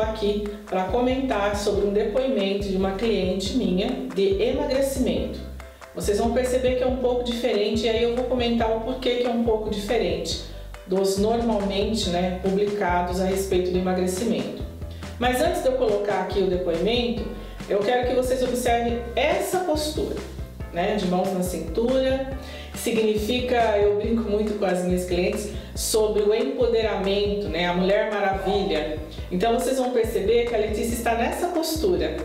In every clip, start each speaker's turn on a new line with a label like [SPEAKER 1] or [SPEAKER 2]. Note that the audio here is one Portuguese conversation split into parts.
[SPEAKER 1] aqui para comentar sobre um depoimento de uma cliente minha de emagrecimento. Vocês vão perceber que é um pouco diferente e aí eu vou comentar o porquê que é um pouco diferente dos normalmente né, publicados a respeito do emagrecimento. Mas antes de eu colocar aqui o depoimento, eu quero que vocês observem essa postura, né, de mãos na cintura, significa, eu brinco muito com as minhas clientes, sobre o empoderamento, né, a Mulher Maravilha. Então vocês vão perceber que a Letícia está nessa postura,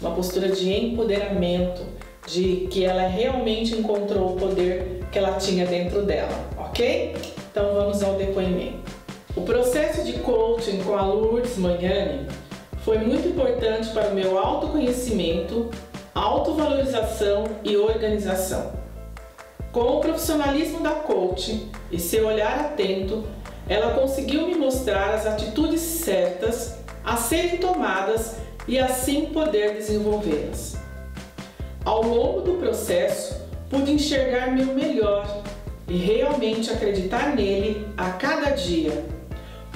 [SPEAKER 1] uma postura de empoderamento, de que ela realmente encontrou o poder que ela tinha dentro dela, ok? Então vamos ao depoimento. O processo de coaching com a Lourdes Magnani foi muito importante para o meu autoconhecimento, autovalorização e organização. Com o profissionalismo da coaching e seu olhar atento, ela conseguiu me mostrar as atitudes certas a serem tomadas e assim poder desenvolvê-las. Ao longo do processo, pude enxergar meu melhor e realmente acreditar nele a cada dia,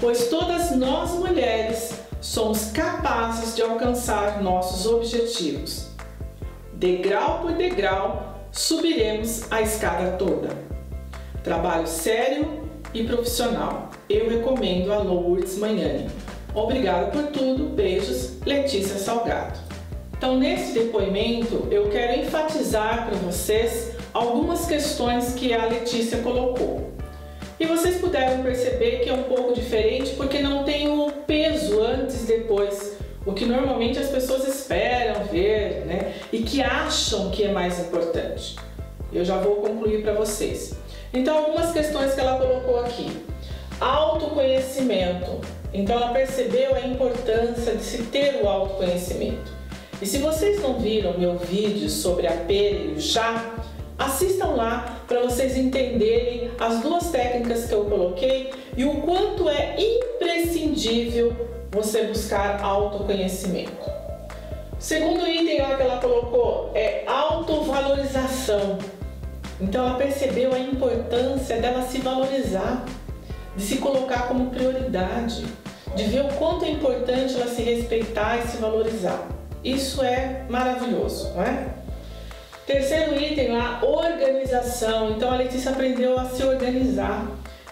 [SPEAKER 1] pois todas nós mulheres somos capazes de alcançar nossos objetivos. Degrau por degrau, subiremos a escada toda. Trabalho sério e profissional. Eu recomendo a Lourdes Manhani. Obrigado por tudo. Beijos, Letícia Salgado. Então, nesse depoimento, eu quero enfatizar para vocês algumas questões que a Letícia colocou. E vocês puderam perceber que é um pouco diferente porque não tem o peso antes e depois, o que normalmente as pessoas esperam ver, né? E que acham que é mais importante. Eu já vou concluir para vocês. Então, algumas questões que ela colocou aqui. Autoconhecimento. Então, ela percebeu a importância de se ter o autoconhecimento. E se vocês não viram meu vídeo sobre a pera e o chá, Assistam lá para vocês entenderem as duas técnicas que eu coloquei e o quanto é imprescindível você buscar autoconhecimento. Segundo item lá que ela colocou é autovalorização. Então ela percebeu a importância dela se valorizar, de se colocar como prioridade, de ver o quanto é importante ela se respeitar e se valorizar. Isso é maravilhoso, não é? Terceiro item lá, organização. Então a Letícia aprendeu a se organizar.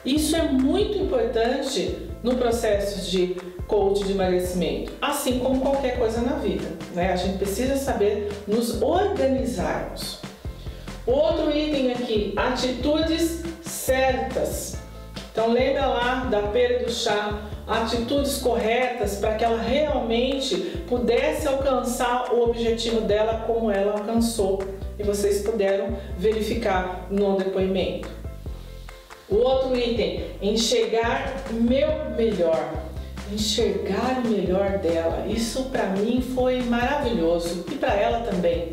[SPEAKER 1] Isso é muito importante no processo de coach de emagrecimento, assim como qualquer coisa na vida. Né? A gente precisa saber nos organizarmos. Outro item aqui, atitudes certas. Então lembra lá da pera do chá, atitudes corretas para que ela realmente pudesse alcançar o objetivo dela como ela alcançou e vocês puderam verificar no depoimento. O outro item, enxergar meu melhor. Enxergar o melhor dela. Isso para mim foi maravilhoso e para ela também.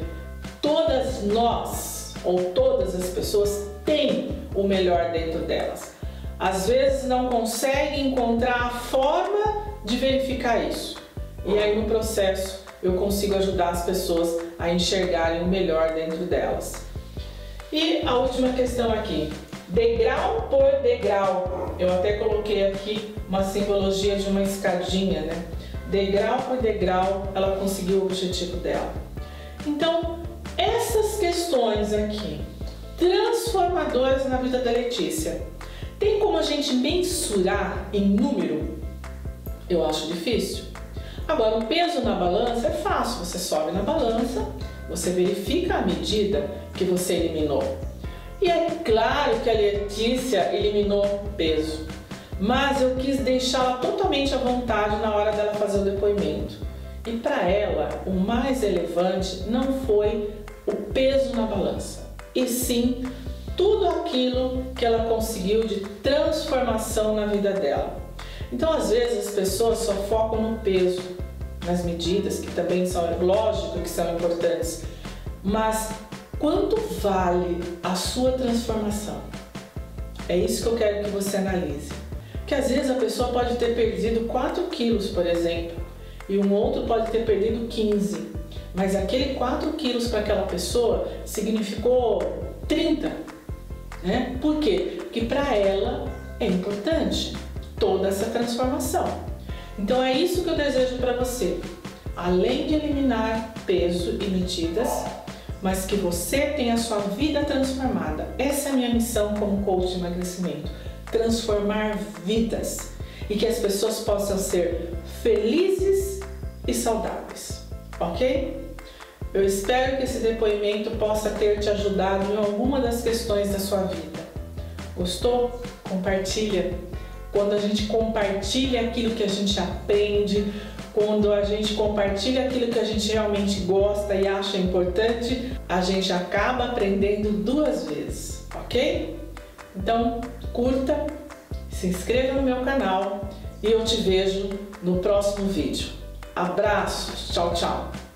[SPEAKER 1] Todas nós ou todas as pessoas têm o melhor dentro delas. Às vezes não conseguem encontrar a forma de verificar isso. E aí no processo eu consigo ajudar as pessoas a enxergarem o melhor dentro delas. E a última questão aqui, degrau por degrau. Eu até coloquei aqui uma simbologia de uma escadinha, né? Degrau por degrau, ela conseguiu o objetivo dela. Então, essas questões aqui, transformadoras na vida da Letícia, tem como a gente mensurar em número? Eu acho difícil. Agora, o peso na balança é fácil, você sobe na balança, você verifica a medida que você eliminou. E é claro que a Letícia eliminou peso, mas eu quis deixá-la totalmente à vontade na hora dela fazer o depoimento. E para ela, o mais relevante não foi o peso na balança, e sim tudo aquilo que ela conseguiu de transformação na vida dela. Então, às vezes, as pessoas só focam no peso, nas medidas, que também são, lógico que são importantes, mas quanto vale a sua transformação? É isso que eu quero que você analise. Que às vezes a pessoa pode ter perdido 4 quilos, por exemplo, e um outro pode ter perdido 15, mas aquele 4 quilos para aquela pessoa significou 30. Né? Por quê? Porque para ela é importante toda essa transformação. Então é isso que eu desejo para você. Além de eliminar peso e medidas, mas que você tenha a sua vida transformada. Essa é a minha missão como coach de emagrecimento, transformar vidas e que as pessoas possam ser felizes e saudáveis, ok? Eu espero que esse depoimento possa ter te ajudado em alguma das questões da sua vida. Gostou? Compartilha. Quando a gente compartilha aquilo que a gente aprende, quando a gente compartilha aquilo que a gente realmente gosta e acha importante, a gente acaba aprendendo duas vezes, ok? Então, curta, se inscreva no meu canal e eu te vejo no próximo vídeo. Abraços, tchau, tchau!